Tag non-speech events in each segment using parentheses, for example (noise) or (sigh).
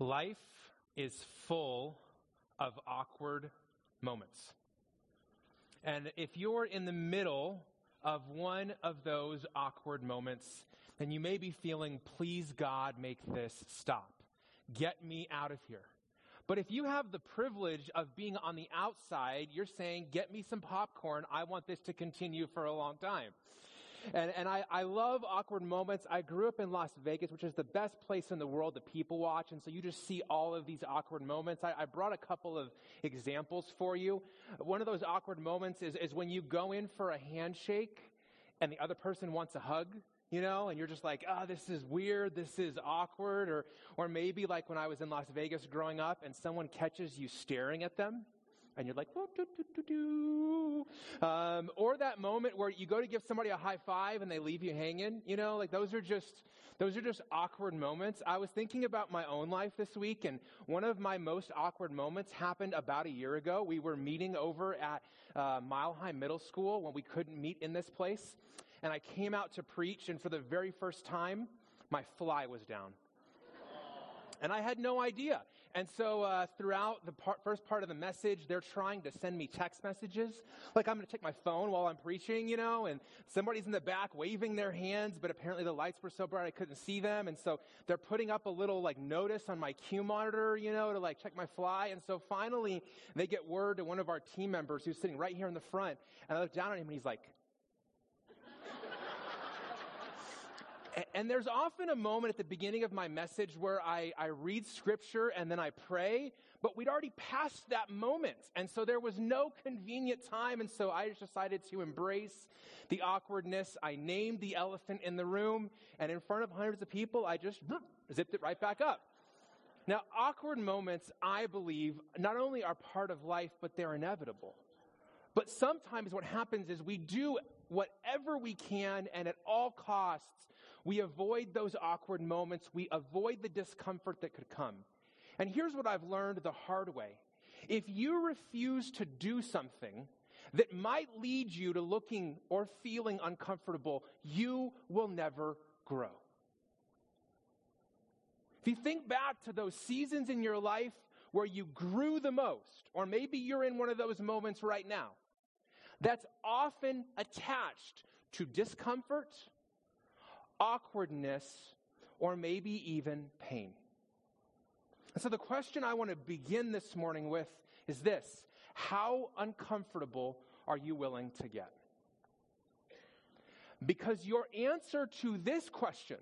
Life is full of awkward moments. And if you're in the middle of one of those awkward moments, then you may be feeling, please God, make this stop. Get me out of here. But if you have the privilege of being on the outside, you're saying, get me some popcorn. I want this to continue for a long time. And, and I, I love awkward moments. I grew up in Las Vegas, which is the best place in the world to people watch. And so you just see all of these awkward moments. I, I brought a couple of examples for you. One of those awkward moments is, is when you go in for a handshake and the other person wants a hug you know, and you're just like, oh, this is weird, this is awkward, or, or maybe like when I was in Las Vegas growing up and someone catches you staring at them, and you're like, doo, doo, doo, um, or that moment where you go to give somebody a high five and they leave you hanging, you know, like those are just, those are just awkward moments. I was thinking about my own life this week, and one of my most awkward moments happened about a year ago. We were meeting over at uh, Mile High Middle School when we couldn't meet in this place, and I came out to preach, and for the very first time, my fly was down. And I had no idea. And so uh, throughout the part, first part of the message, they're trying to send me text messages. Like I'm going to take my phone while I'm preaching, you know, and somebody's in the back waving their hands, but apparently the lights were so bright I couldn't see them. And so they're putting up a little like notice on my cue monitor, you know, to like check my fly. And so finally they get word to one of our team members who's sitting right here in the front. And I look down at him and he's like, And there's often a moment at the beginning of my message where I, I read scripture and then I pray, but we'd already passed that moment. And so there was no convenient time. And so I just decided to embrace the awkwardness. I named the elephant in the room and in front of hundreds of people, I just (laughs) zipped it right back up. Now, awkward moments, I believe, not only are part of life, but they're inevitable. But sometimes what happens is we do whatever we can and at all costs we avoid those awkward moments. We avoid the discomfort that could come. And here's what I've learned the hard way. If you refuse to do something that might lead you to looking or feeling uncomfortable, you will never grow. If you think back to those seasons in your life where you grew the most, or maybe you're in one of those moments right now, that's often attached to discomfort awkwardness, or maybe even pain. And so the question I want to begin this morning with is this How uncomfortable are you willing to get? Because your answer to this question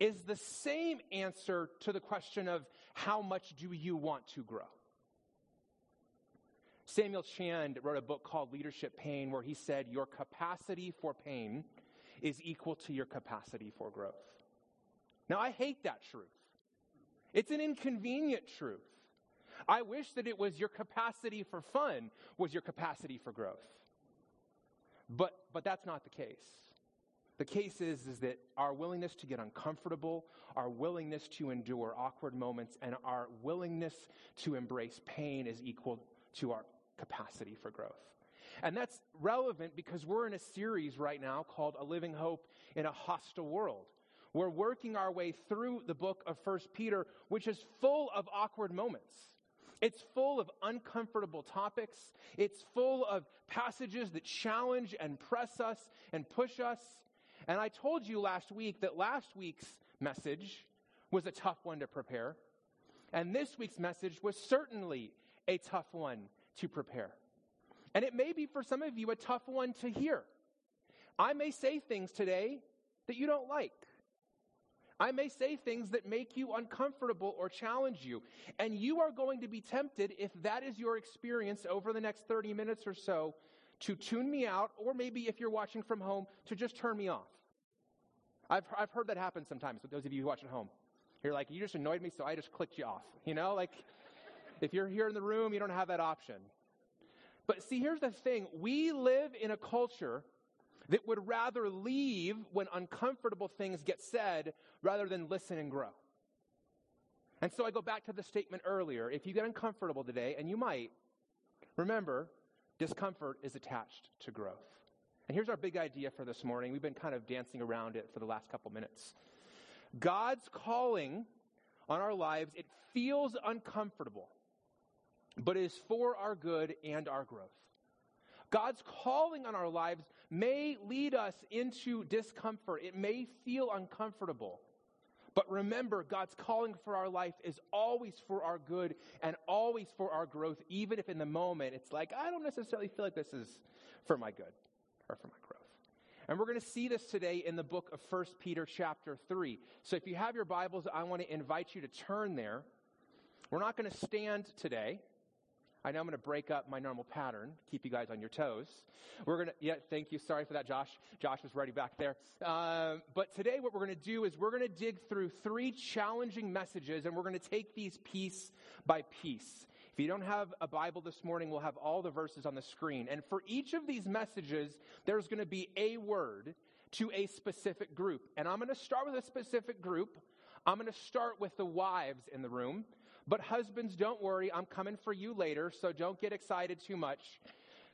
is the same answer to the question of how much do you want to grow? Samuel Chand wrote a book called Leadership Pain where he said, Your capacity for pain is equal to your capacity for growth. Now, I hate that truth. It's an inconvenient truth. I wish that it was your capacity for fun was your capacity for growth. But, but that's not the case. The case is, is that our willingness to get uncomfortable, our willingness to endure awkward moments, and our willingness to embrace pain is equal to our capacity for growth. And that's relevant because we're in a series right now called A Living Hope in a Hostile World. We're working our way through the book of First Peter, which is full of awkward moments. It's full of uncomfortable topics. It's full of passages that challenge and press us and push us. And I told you last week that last week's message was a tough one to prepare. And this week's message was certainly a tough one to prepare. And it may be for some of you a tough one to hear. I may say things today that you don't like. I may say things that make you uncomfortable or challenge you. And you are going to be tempted, if that is your experience over the next 30 minutes or so, to tune me out, or maybe if you're watching from home, to just turn me off. I've, I've heard that happen sometimes with those of you who watch at home. You're like, you just annoyed me, so I just clicked you off. You know, like, if you're here in the room, you don't have that option. But see, here's the thing we live in a culture that would rather leave when uncomfortable things get said rather than listen and grow. And so I go back to the statement earlier. If you get uncomfortable today, and you might, remember, discomfort is attached to growth. And here's our big idea for this morning. We've been kind of dancing around it for the last couple minutes. God's calling on our lives, it feels uncomfortable, but it is for our good and our growth. God's calling on our lives may lead us into discomfort. It may feel uncomfortable. But remember, God's calling for our life is always for our good and always for our growth, even if in the moment it's like, I don't necessarily feel like this is for my good or for my growth. And we're going to see this today in the book of 1 Peter, chapter 3. So if you have your Bibles, I want to invite you to turn there. We're not going to stand today. I know I'm going to break up my normal pattern, keep you guys on your toes. We're going to, yeah, thank you. Sorry for that, Josh. Josh was ready back there. Um, but today, what we're going to do is we're going to dig through three challenging messages, and we're going to take these piece by piece. If you don't have a Bible this morning, we'll have all the verses on the screen. And for each of these messages, there's going to be a word to a specific group. And I'm going to start with a specific group. I'm going to start with the wives in the room. But husbands, don't worry, I'm coming for you later, so don't get excited too much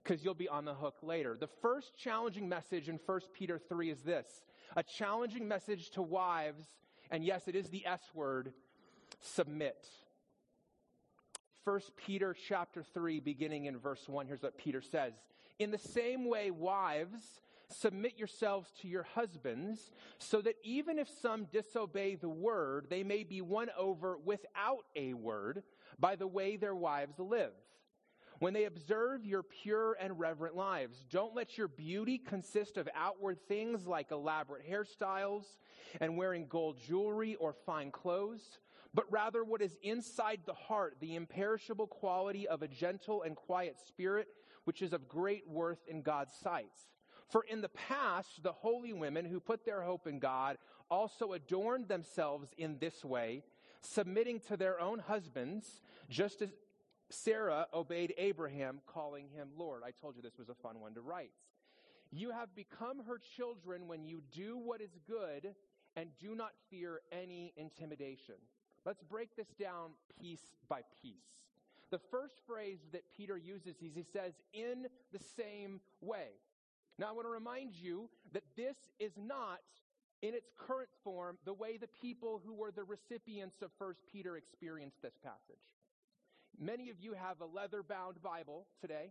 because you'll be on the hook later. The first challenging message in 1 Peter 3 is this a challenging message to wives, and yes, it is the S word submit. 1 Peter chapter 3 beginning in verse 1 here's what Peter says in the same way wives submit yourselves to your husbands so that even if some disobey the word they may be won over without a word by the way their wives live when they observe your pure and reverent lives don't let your beauty consist of outward things like elaborate hairstyles and wearing gold jewelry or fine clothes but rather what is inside the heart, the imperishable quality of a gentle and quiet spirit, which is of great worth in God's sight. For in the past, the holy women who put their hope in God also adorned themselves in this way, submitting to their own husbands, just as Sarah obeyed Abraham, calling him Lord. I told you this was a fun one to write. You have become her children when you do what is good and do not fear any intimidation. Let's break this down piece by piece. The first phrase that Peter uses is he says, in the same way. Now, I want to remind you that this is not, in its current form, the way the people who were the recipients of 1 Peter experienced this passage. Many of you have a leather bound Bible today.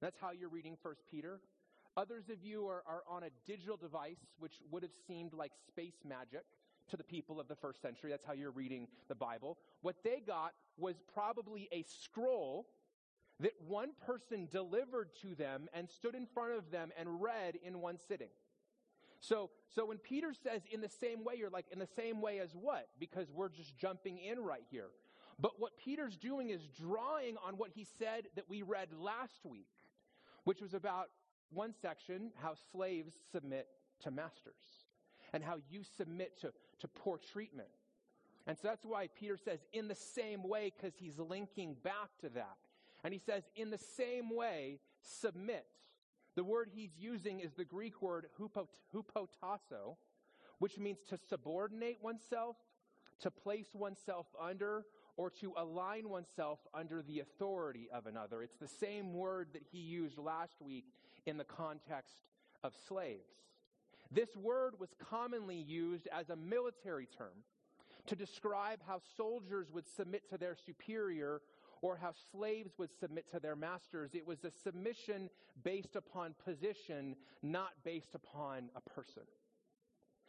That's how you're reading 1 Peter. Others of you are, are on a digital device, which would have seemed like space magic to the people of the first century. That's how you're reading the Bible. What they got was probably a scroll that one person delivered to them and stood in front of them and read in one sitting. So, so when Peter says in the same way, you're like, in the same way as what? Because we're just jumping in right here. But what Peter's doing is drawing on what he said that we read last week, which was about one section, how slaves submit to masters and how you submit to, to poor treatment. And so that's why Peter says, in the same way, because he's linking back to that. And he says, in the same way, submit. The word he's using is the Greek word hupotasso, which means to subordinate oneself, to place oneself under, or to align oneself under the authority of another. It's the same word that he used last week in the context of slaves. This word was commonly used as a military term to describe how soldiers would submit to their superior or how slaves would submit to their masters. It was a submission based upon position, not based upon a person.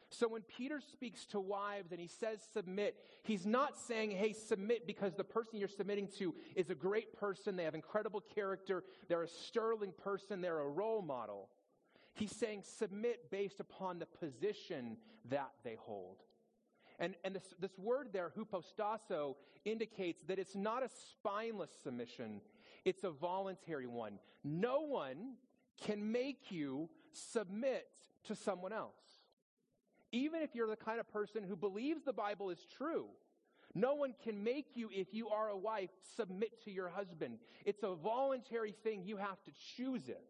So when Peter speaks to wives and he says submit, he's not saying, hey, submit because the person you're submitting to is a great person. They have incredible character. They're a sterling person. They're a role model. He's saying submit based upon the position that they hold. And, and this, this word there, hupostasso, indicates that it's not a spineless submission, it's a voluntary one. No one can make you submit to someone else. Even if you're the kind of person who believes the Bible is true, no one can make you, if you are a wife, submit to your husband. It's a voluntary thing. You have to choose it.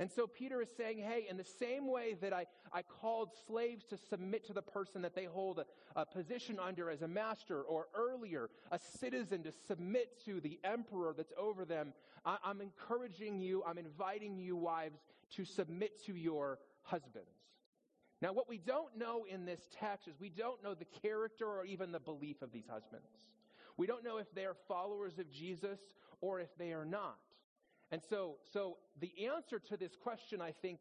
And so Peter is saying, hey, in the same way that I, I called slaves to submit to the person that they hold a, a position under as a master, or earlier, a citizen to submit to the emperor that's over them, I, I'm encouraging you, I'm inviting you, wives, to submit to your husbands. Now, what we don't know in this text is we don't know the character or even the belief of these husbands. We don't know if they are followers of Jesus or if they are not. And so, so the answer to this question, I think,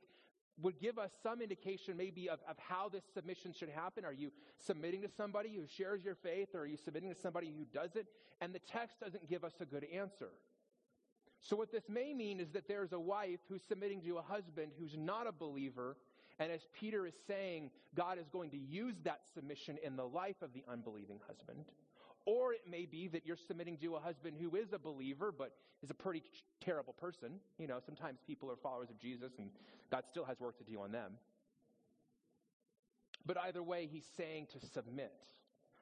would give us some indication maybe of, of how this submission should happen. Are you submitting to somebody who shares your faith or are you submitting to somebody who doesn't? And the text doesn't give us a good answer. So what this may mean is that there's a wife who's submitting to a husband who's not a believer. And as Peter is saying, God is going to use that submission in the life of the unbelieving husband. Or it may be that you're submitting to a husband who is a believer, but is a pretty terrible person. You know, sometimes people are followers of Jesus and God still has work to do on them. But either way, he's saying to submit.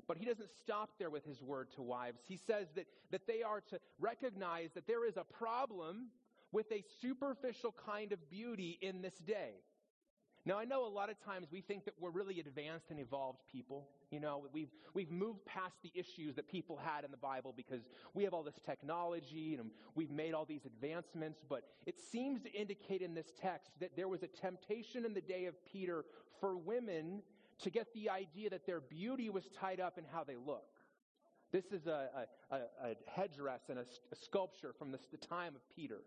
But he doesn't stop there with his word to wives. He says that, that they are to recognize that there is a problem with a superficial kind of beauty in this day. Now, I know a lot of times we think that we're really advanced and evolved people. You know, we've, we've moved past the issues that people had in the Bible because we have all this technology and we've made all these advancements. But it seems to indicate in this text that there was a temptation in the day of Peter for women to get the idea that their beauty was tied up in how they look. This is a, a, a headdress and a, a sculpture from the, the time of Peter.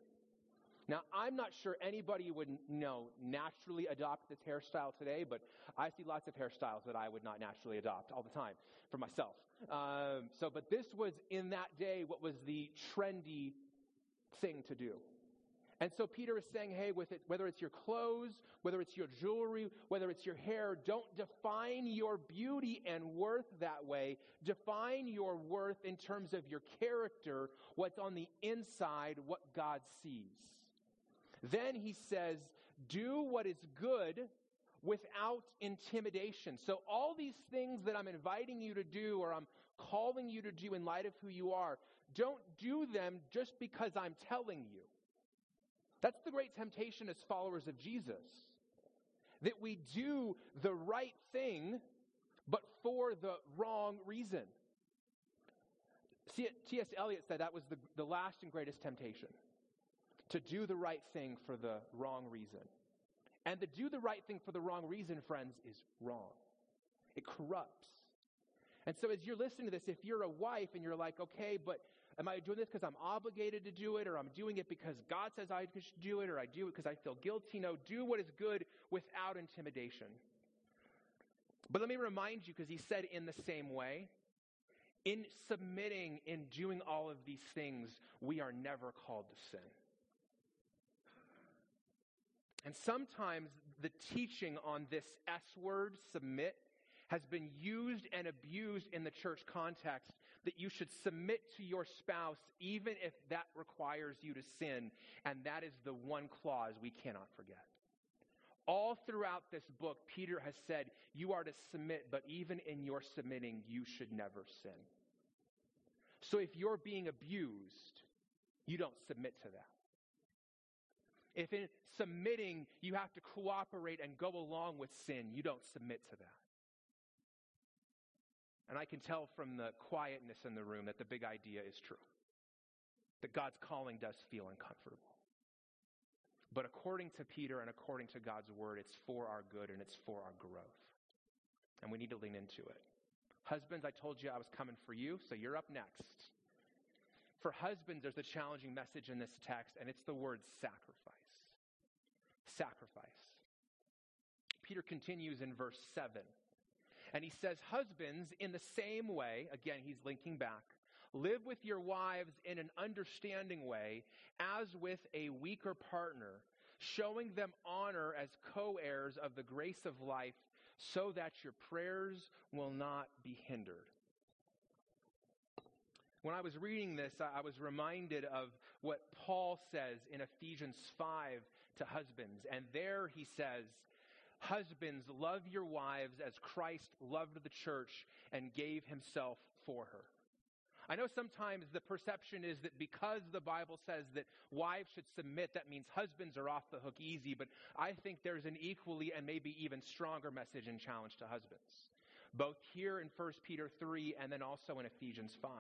Now, I'm not sure anybody would know naturally adopt this hairstyle today, but I see lots of hairstyles that I would not naturally adopt all the time for myself. Um, so, but this was in that day what was the trendy thing to do. And so Peter is saying, hey, with it, whether it's your clothes, whether it's your jewelry, whether it's your hair, don't define your beauty and worth that way. Define your worth in terms of your character, what's on the inside, what God sees. Then he says, do what is good without intimidation. So all these things that I'm inviting you to do or I'm calling you to do in light of who you are, don't do them just because I'm telling you. That's the great temptation as followers of Jesus. That we do the right thing, but for the wrong reason. T.S. Eliot said that was the, the last and greatest temptation to do the right thing for the wrong reason. And to do the right thing for the wrong reason, friends, is wrong. It corrupts. And so as you're listening to this, if you're a wife and you're like, okay, but am I doing this because I'm obligated to do it, or I'm doing it because God says I should do it, or I do it because I feel guilty? No, do what is good without intimidation. But let me remind you, because he said in the same way, in submitting, in doing all of these things, we are never called to sin. And sometimes the teaching on this S word, submit, has been used and abused in the church context that you should submit to your spouse even if that requires you to sin. And that is the one clause we cannot forget. All throughout this book, Peter has said, You are to submit, but even in your submitting, you should never sin. So if you're being abused, you don't submit to that. If in submitting you have to cooperate and go along with sin, you don't submit to that. And I can tell from the quietness in the room that the big idea is true. That God's calling does feel uncomfortable. But according to Peter and according to God's word, it's for our good and it's for our growth. And we need to lean into it. Husbands, I told you I was coming for you, so you're up next. For husbands, there's a challenging message in this text, and it's the word sacrifice sacrifice. Peter continues in verse 7. And he says, Husbands, in the same way, again, he's linking back, live with your wives in an understanding way, as with a weaker partner, showing them honor as co heirs of the grace of life, so that your prayers will not be hindered. When I was reading this, I was reminded of what Paul says in Ephesians 5 to husbands. And there he says, Husbands, love your wives as Christ loved the church and gave himself for her. I know sometimes the perception is that because the Bible says that wives should submit, that means husbands are off the hook easy, but I think there's an equally and maybe even stronger message and challenge to husbands. Both here in 1 Peter 3 and then also in Ephesians 5.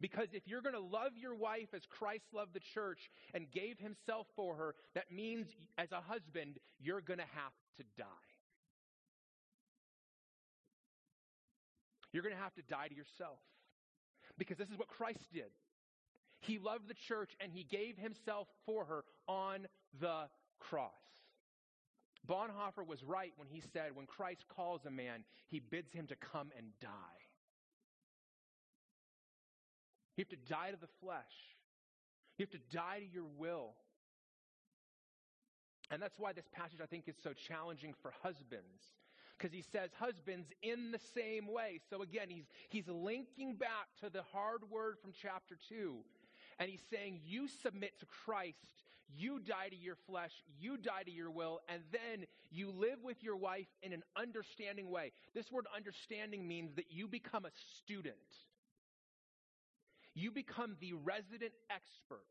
Because if you're going to love your wife as Christ loved the church and gave himself for her, that means as a husband, you're going to have to die. You're going to have to die to yourself. Because this is what Christ did. He loved the church and he gave himself for her on the cross. Bonhoeffer was right when he said, when Christ calls a man, he bids him to come and die. You have to die to the flesh. You have to die to your will. And that's why this passage, I think, is so challenging for husbands. Because he says, husbands, in the same way. So again, he's, he's linking back to the hard word from chapter 2. And he's saying, you submit to Christ, you die to your flesh, you die to your will, and then you live with your wife in an understanding way. This word understanding means that you become a student. You become the resident expert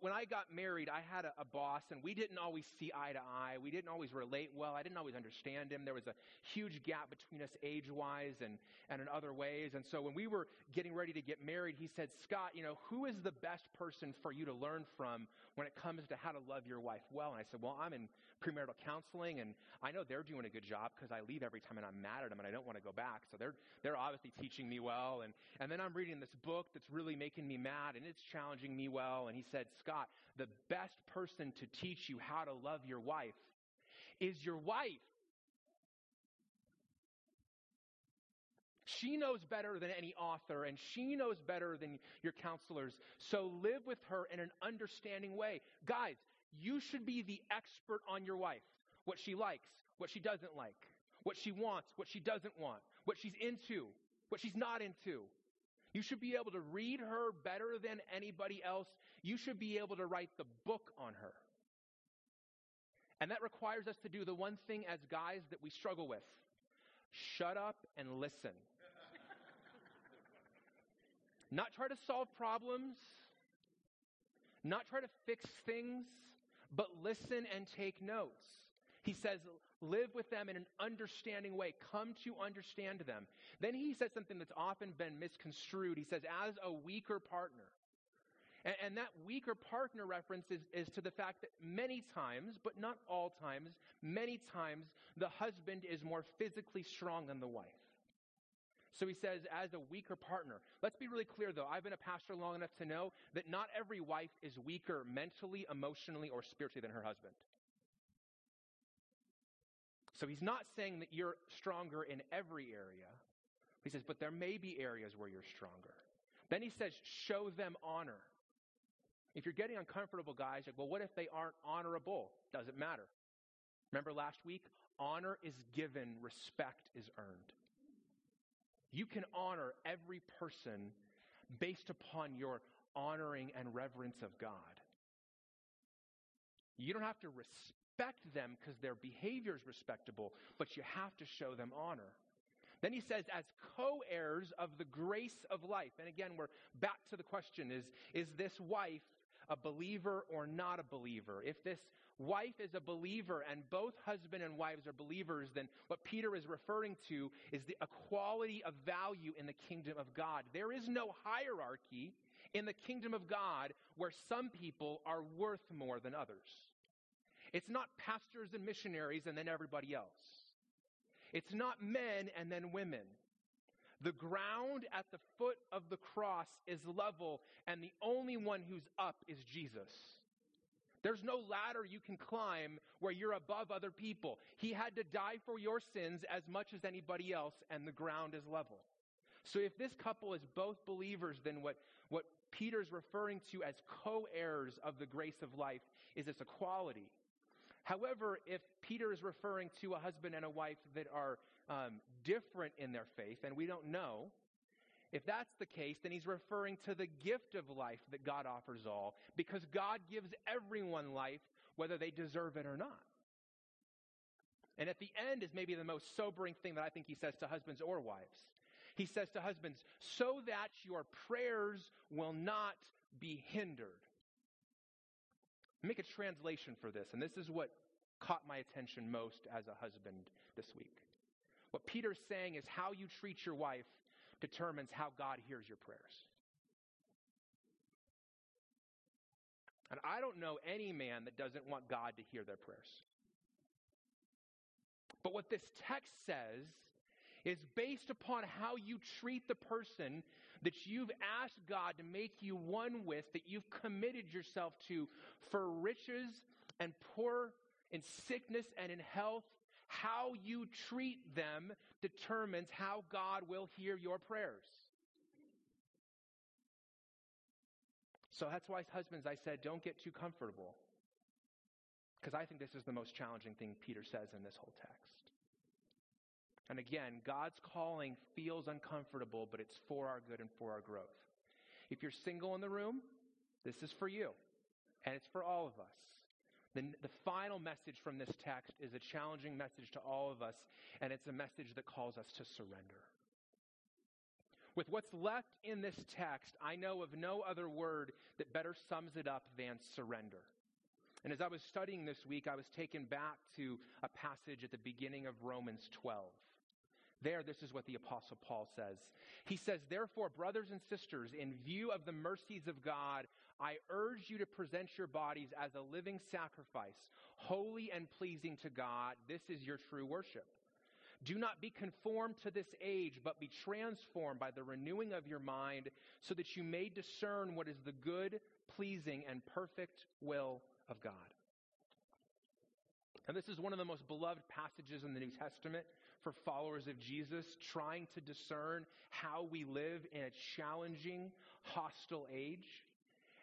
when, I got married, I had a, a, boss, and we didn't always see eye to eye. We didn't always relate well. I didn't always understand him. There was a huge gap between us age wise and, and in other ways. And so when we were getting ready to get married, he said, Scott, you know, who is the best person for you to learn from when it comes to how to love your wife well? And I said, Well, I'm in premarital counseling, and I know they're doing a good job because I leave every time and I'm mad at them and I don't want to go back. So they're, they're obviously teaching me well. And, and then I'm reading this book that's really making me mad and it's challenging me well. And he said, Scott, the best person to teach you how to love your wife is your wife. She knows better than any author, and she knows better than your counselors. So live with her in an understanding way. Guys, you should be the expert on your wife. What she likes, what she doesn't like, what she wants, what she doesn't want, what she's into, what she's not into. You should be able to read her better than anybody else. You should be able to write the book on her. And that requires us to do the one thing as guys that we struggle with shut up and listen. (laughs) not try to solve problems, not try to fix things, but listen and take notes. He says, live with them in an understanding way. Come to understand them. Then he says something that's often been misconstrued. He says, as a weaker partner. And, and that weaker partner reference is, is to the fact that many times, but not all times, many times, the husband is more physically strong than the wife. So he says, as a weaker partner. Let's be really clear though. I've been a pastor long enough to know that not every wife is weaker mentally, emotionally, or spiritually than her husband. So he's not saying that you're stronger in every area. He says, but there may be areas where you're stronger. Then he says, show them honor. If you're getting uncomfortable, guys, like, well, what if they aren't honorable? Doesn't matter. Remember last week? Honor is given, respect is earned. You can honor every person based upon your honoring and reverence of God. You don't have to respect them because their behavior is respectable, but you have to show them honor. Then he says, as co heirs of the grace of life. And again, we're back to the question is, is this wife a believer or not a believer? If this wife is a believer and both husband and wives are believers, then what Peter is referring to is the equality of value in the kingdom of God. There is no hierarchy in the kingdom of God where some people are worth more than others. It's not pastors and missionaries and then everybody else. It's not men and then women. The ground at the foot of the cross is level, and the only one who's up is Jesus. There's no ladder you can climb where you're above other people. He had to die for your sins as much as anybody else, and the ground is level. So if this couple is both believers, then what, what Peter's referring to as co heirs of the grace of life is this equality. However, if Peter is referring to a husband and a wife that are um, different in their faith, and we don't know, if that's the case, then he's referring to the gift of life that God offers all, because God gives everyone life, whether they deserve it or not. And at the end is maybe the most sobering thing that I think he says to husbands or wives. He says to husbands, so that your prayers will not be hindered. Make a translation for this, and this is what caught my attention most as a husband this week. What Peter's saying is how you treat your wife determines how God hears your prayers. And I don't know any man that doesn't want God to hear their prayers. But what this text says is based upon how you treat the person that you've asked God to make you one with, that you've committed yourself to for riches and poor, in sickness and in health. How you treat them determines how God will hear your prayers. So that's why, husbands, I said, don't get too comfortable. Because I think this is the most challenging thing Peter says in this whole text. And again, God's calling feels uncomfortable, but it's for our good and for our growth. If you're single in the room, this is for you, and it's for all of us. The, the final message from this text is a challenging message to all of us, and it's a message that calls us to surrender. With what's left in this text, I know of no other word that better sums it up than surrender. And as I was studying this week, I was taken back to a passage at the beginning of Romans 12. There, this is what the Apostle Paul says. He says, Therefore, brothers and sisters, in view of the mercies of God, I urge you to present your bodies as a living sacrifice, holy and pleasing to God. This is your true worship. Do not be conformed to this age, but be transformed by the renewing of your mind, so that you may discern what is the good, pleasing, and perfect will of God. And this is one of the most beloved passages in the New Testament for followers of Jesus, trying to discern how we live in a challenging, hostile age.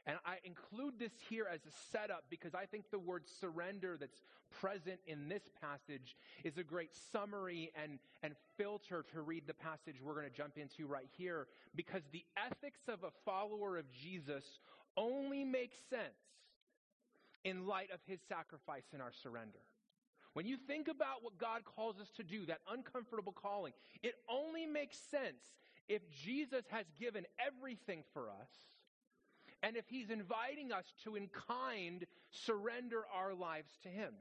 And I include this here as a setup because I think the word surrender that's present in this passage is a great summary and, and filter to read the passage we're going to jump into right here. Because the ethics of a follower of Jesus only make sense in light of his sacrifice and our surrender. When you think about what God calls us to do, that uncomfortable calling, it only makes sense if Jesus has given everything for us and if he's inviting us to, in kind, surrender our lives to him.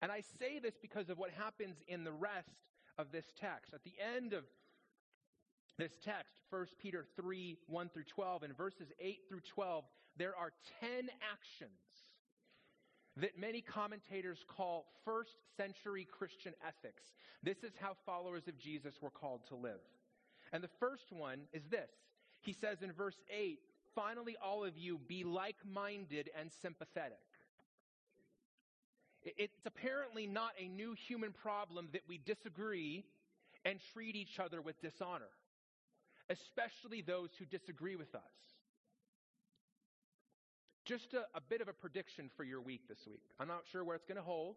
And I say this because of what happens in the rest of this text. At the end of this text, 1 Peter 3 1 through 12, in verses 8 through 12, there are 10 actions that many commentators call first century Christian ethics. This is how followers of Jesus were called to live. And the first one is this He says in verse 8, finally, all of you be like minded and sympathetic. It's apparently not a new human problem that we disagree and treat each other with dishonor, especially those who disagree with us. Just a, a bit of a prediction for your week this week. I'm not sure where it's going to hold.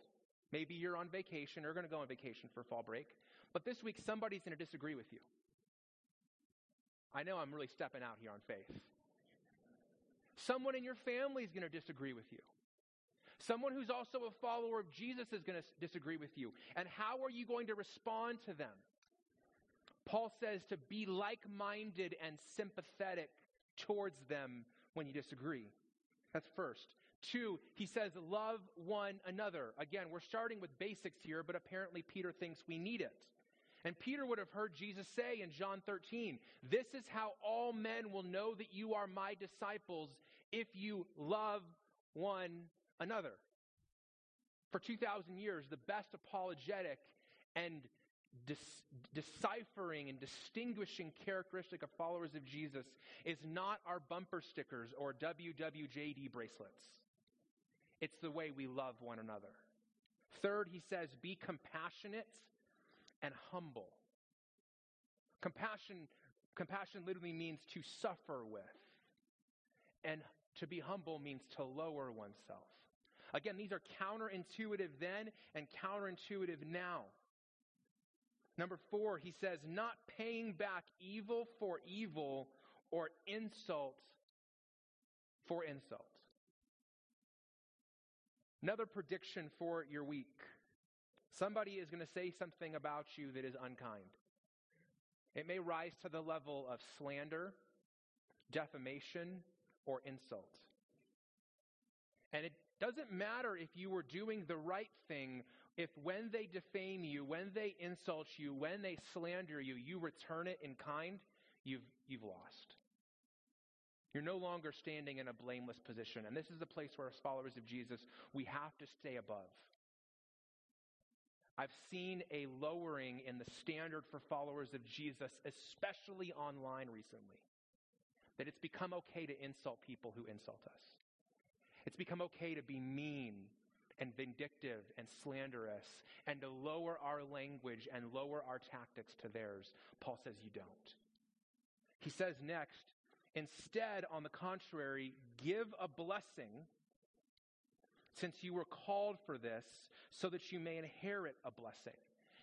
Maybe you're on vacation or going to go on vacation for fall break. But this week, somebody's going to disagree with you. I know I'm really stepping out here on faith. Someone in your family is going to disagree with you. Someone who's also a follower of Jesus is going to disagree with you. And how are you going to respond to them? Paul says to be like minded and sympathetic towards them when you disagree. That's first. Two, he says, love one another. Again, we're starting with basics here, but apparently Peter thinks we need it. And Peter would have heard Jesus say in John 13, This is how all men will know that you are my disciples if you love one another. For 2,000 years, the best apologetic and dis- deciphering and distinguishing characteristic of followers of Jesus is not our bumper stickers or WWJD bracelets. It's the way we love one another. Third, he says, be compassionate and humble. Compassion, compassion literally means to suffer with. And to be humble means to lower oneself. Again, these are counterintuitive then and counterintuitive now. Number four, he says, not paying back evil for evil or insult for insult. Another prediction for your week. Somebody is going to say something about you that is unkind. It may rise to the level of slander, defamation, or insult. And it doesn't matter if you were doing the right thing if when they defame you, when they insult you, when they slander you, you return it in kind, you've, you've lost. You're no longer standing in a blameless position. And this is the place where, as followers of Jesus, we have to stay above. I've seen a lowering in the standard for followers of Jesus, especially online recently. That it's become okay to insult people who insult us. It's become okay to be mean and vindictive and slanderous and to lower our language and lower our tactics to theirs. Paul says you don't. He says next, instead, on the contrary, give a blessing since you were called for this so that you may inherit a blessing.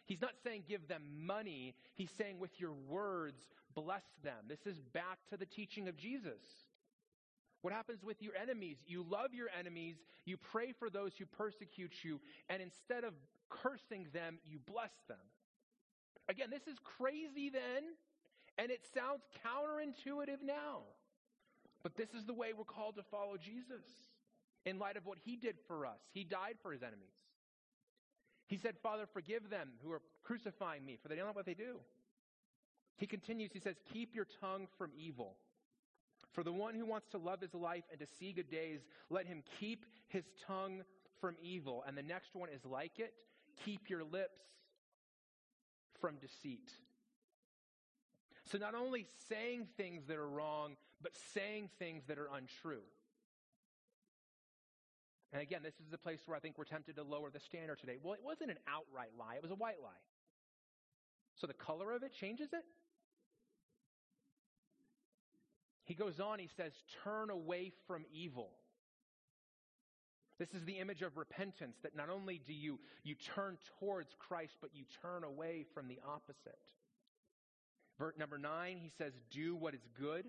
He's not saying give them money. He's saying with your words, bless them. This is back to the teaching of Jesus. What happens with your enemies? You love your enemies, you pray for those who persecute you, and instead of cursing them, you bless them. Again, this is crazy then, and it sounds counterintuitive now. But this is the way we're called to follow Jesus in light of what he did for us. He died for his enemies. He said, Father, forgive them who are crucifying me, for they don't know what they do. He continues, he says, Keep your tongue from evil. For the one who wants to love his life and to see good days, let him keep his tongue from evil. And the next one is like it keep your lips from deceit. So, not only saying things that are wrong, but saying things that are untrue. And again, this is the place where I think we're tempted to lower the standard today. Well, it wasn't an outright lie, it was a white lie. So the color of it changes it? He goes on, he says, turn away from evil. This is the image of repentance that not only do you, you turn towards Christ, but you turn away from the opposite. Verse number nine, he says, do what is good.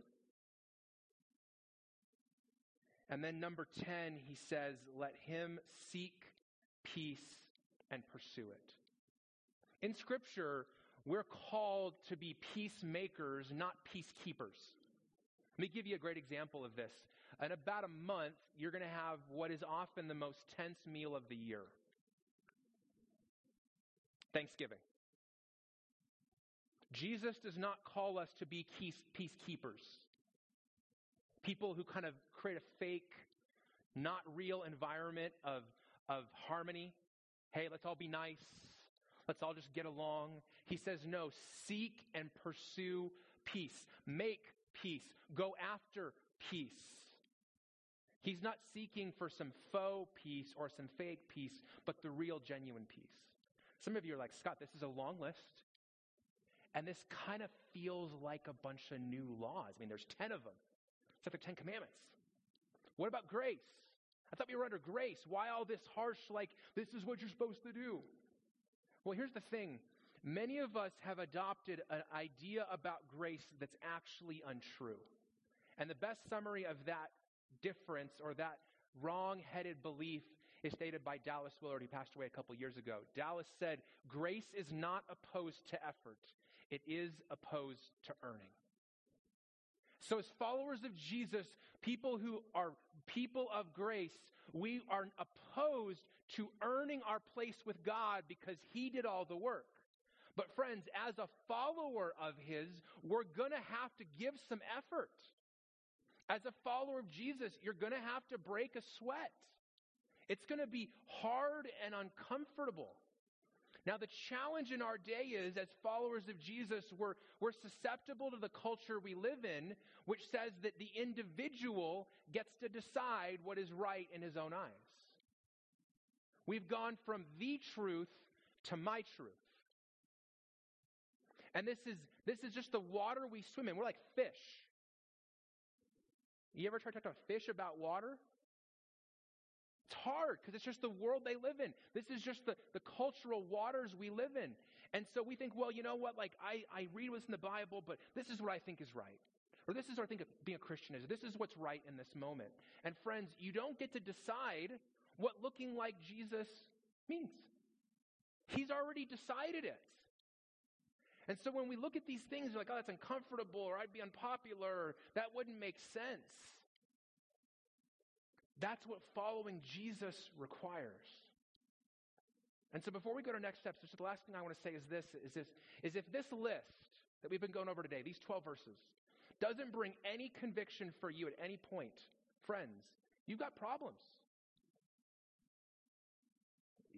And then number 10, he says, let him seek peace and pursue it. In Scripture, we're called to be peacemakers, not peacekeepers. Let me give you a great example of this. In about a month, you're going to have what is often the most tense meal of the year Thanksgiving. Jesus does not call us to be peacekeepers, people who kind of create a fake, not real environment of, of harmony. Hey, let's all be nice. Let's all just get along. He says, no, seek and pursue peace. Make peace. Go after peace. He's not seeking for some faux peace or some fake peace, but the real, genuine peace. Some of you are like, Scott, this is a long list. And this kind of feels like a bunch of new laws. I mean, there's 10 of them. It's like the Ten Commandments. What about grace? I thought we were under grace. Why all this harsh, like, this is what you're supposed to do? Well, here's the thing Many of us have adopted an idea about grace that's actually untrue. And the best summary of that difference or that wrong headed belief is stated by Dallas Willard. He passed away a couple years ago. Dallas said, Grace is not opposed to effort, it is opposed to earning. So, as followers of Jesus, people who are people of grace, we are opposed to earning our place with God because He did all the work. But, friends, as a follower of His, we're going to have to give some effort. As a follower of Jesus, you're going to have to break a sweat. It's going to be hard and uncomfortable. Now, the challenge in our day is, as followers of Jesus, we're, we're susceptible to the culture we live in, which says that the individual gets to decide what is right in his own eyes. We've gone from the truth to my truth. And this is, this is just the water we swim in. We're like fish. You ever try to talk to a fish about water? It's hard because it's just the world they live in. This is just the, the cultural waters we live in. And so we think, well, you know what? Like, I, I read what's in the Bible, but this is what I think is right. Or this is what I think being a Christian is. This is what's right in this moment. And friends, you don't get to decide what looking like Jesus means. He's already decided it. And so when we look at these things, we're like, oh, that's uncomfortable, or I'd be unpopular, or that wouldn't make sense. That's what following Jesus requires. And so before we go to next steps, the last thing I want to say is this, is this, is if this list that we've been going over today, these 12 verses, doesn't bring any conviction for you at any point, friends, you've got problems.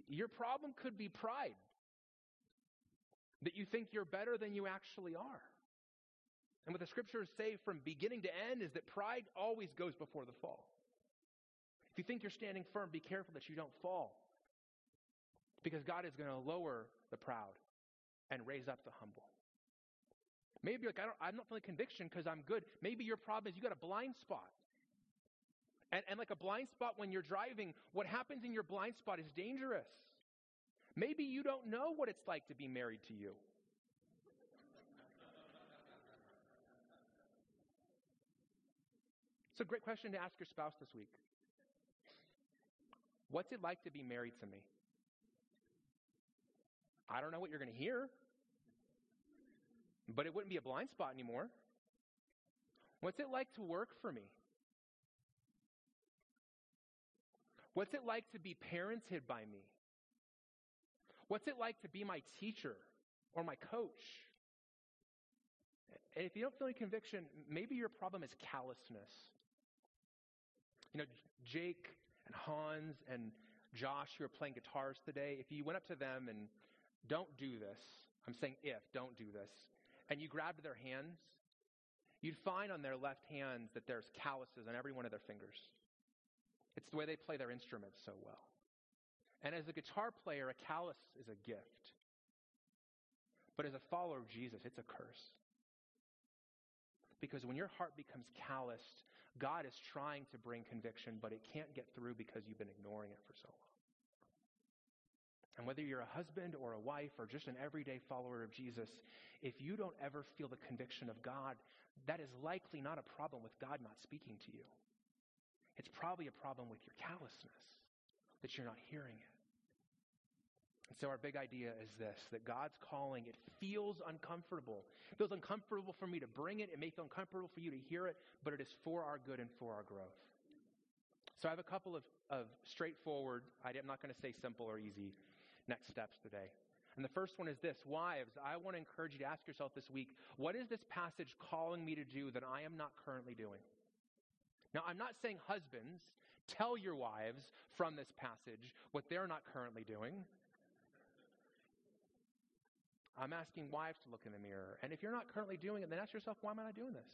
Your problem could be pride. That you think you're better than you actually are. And what the scriptures say from beginning to end is that pride always goes before the fall. If you think you're standing firm, be careful that you don't fall. Because God is going to lower the proud and raise up the humble. Maybe like, I don't, I'm not feeling conviction because I'm good. Maybe your problem is you got a blind spot. And, and like a blind spot when you're driving, what happens in your blind spot is dangerous. Maybe you don't know what it's like to be married to you. It's a great question to ask your spouse this week. What's it like to be married to me? I don't know what you're going to hear, but it wouldn't be a blind spot anymore. What's it like to work for me? What's it like to be parented by me? What's it like to be my teacher or my coach? And if you don't feel any conviction, maybe your problem is callousness. You know, Jake and Hans and Josh, who are playing guitars today, if you went up to them and don't do this, I'm saying if, don't do this, and you grabbed their hands, you'd find on their left hands that there's calluses on every one of their fingers. It's the way they play their instruments so well. And as a guitar player, a callus is a gift. But as a follower of Jesus, it's a curse. Because when your heart becomes calloused, God is trying to bring conviction, but it can't get through because you've been ignoring it for so long. And whether you're a husband or a wife or just an everyday follower of Jesus, if you don't ever feel the conviction of God, that is likely not a problem with God not speaking to you. It's probably a problem with your callousness that you're not hearing it. And so our big idea is this that God's calling, it feels uncomfortable. It feels uncomfortable for me to bring it. It may feel uncomfortable for you to hear it, but it is for our good and for our growth. So I have a couple of, of straightforward, I'm not going to say simple or easy, next steps today. And the first one is this Wives, I want to encourage you to ask yourself this week what is this passage calling me to do that I am not currently doing? Now, I'm not saying husbands, tell your wives from this passage what they're not currently doing. I'm asking wives to look in the mirror. And if you're not currently doing it, then ask yourself, why am I not doing this?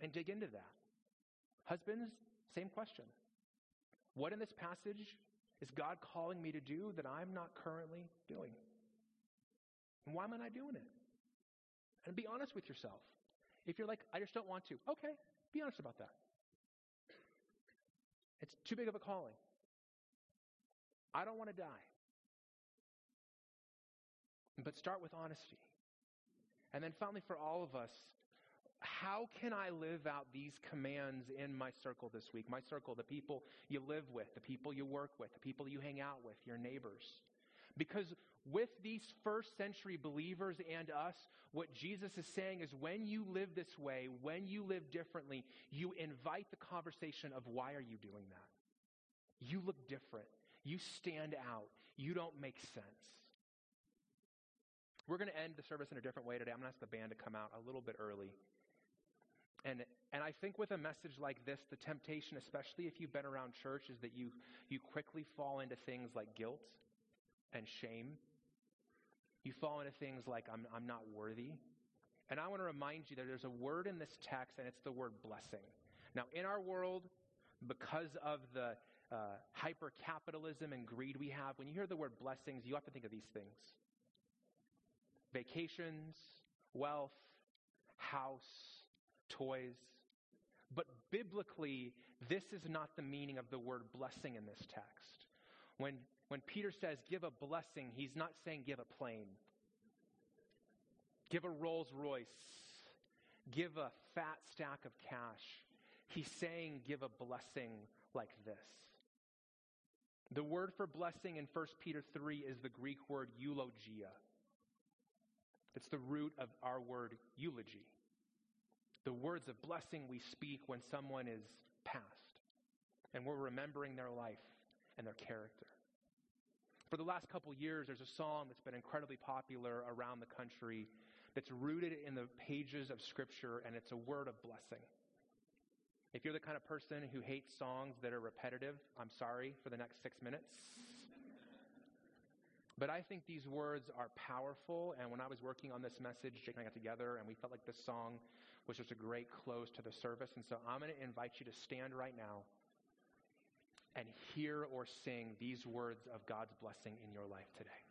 And dig into that. Husbands, same question. What in this passage is God calling me to do that I'm not currently doing? And why am I not doing it? And be honest with yourself. If you're like, I just don't want to, okay, be honest about that. It's too big of a calling. I don't want to die. But start with honesty. And then finally, for all of us, how can I live out these commands in my circle this week? My circle, the people you live with, the people you work with, the people you hang out with, your neighbors. Because with these first century believers and us, what Jesus is saying is when you live this way, when you live differently, you invite the conversation of why are you doing that? You look different. You stand out. You don't make sense. We're going to end the service in a different way today. I'm going to ask the band to come out a little bit early. And, and I think with a message like this, the temptation, especially if you've been around church, is that you, you quickly fall into things like guilt and shame. You fall into things like, I'm, I'm not worthy. And I want to remind you that there's a word in this text, and it's the word blessing. Now, in our world, because of the uh, hyper capitalism and greed we have, when you hear the word blessings, you have to think of these things vacations, wealth, house, toys. But biblically, this is not the meaning of the word blessing in this text. When, when Peter says give a blessing, he's not saying give a plane, give a Rolls Royce, give a fat stack of cash. He's saying give a blessing like this. The word for blessing in 1 Peter 3 is the Greek word eulogia. It's the root of our word eulogy the words of blessing we speak when someone is passed and we're remembering their life and their character. For the last couple years, there's a song that's been incredibly popular around the country that's rooted in the pages of Scripture, and it's a word of blessing. If you're the kind of person who hates songs that are repetitive, I'm sorry for the next six minutes. But I think these words are powerful. And when I was working on this message, Jake and I got together and we felt like this song was just a great close to the service. And so I'm going to invite you to stand right now and hear or sing these words of God's blessing in your life today.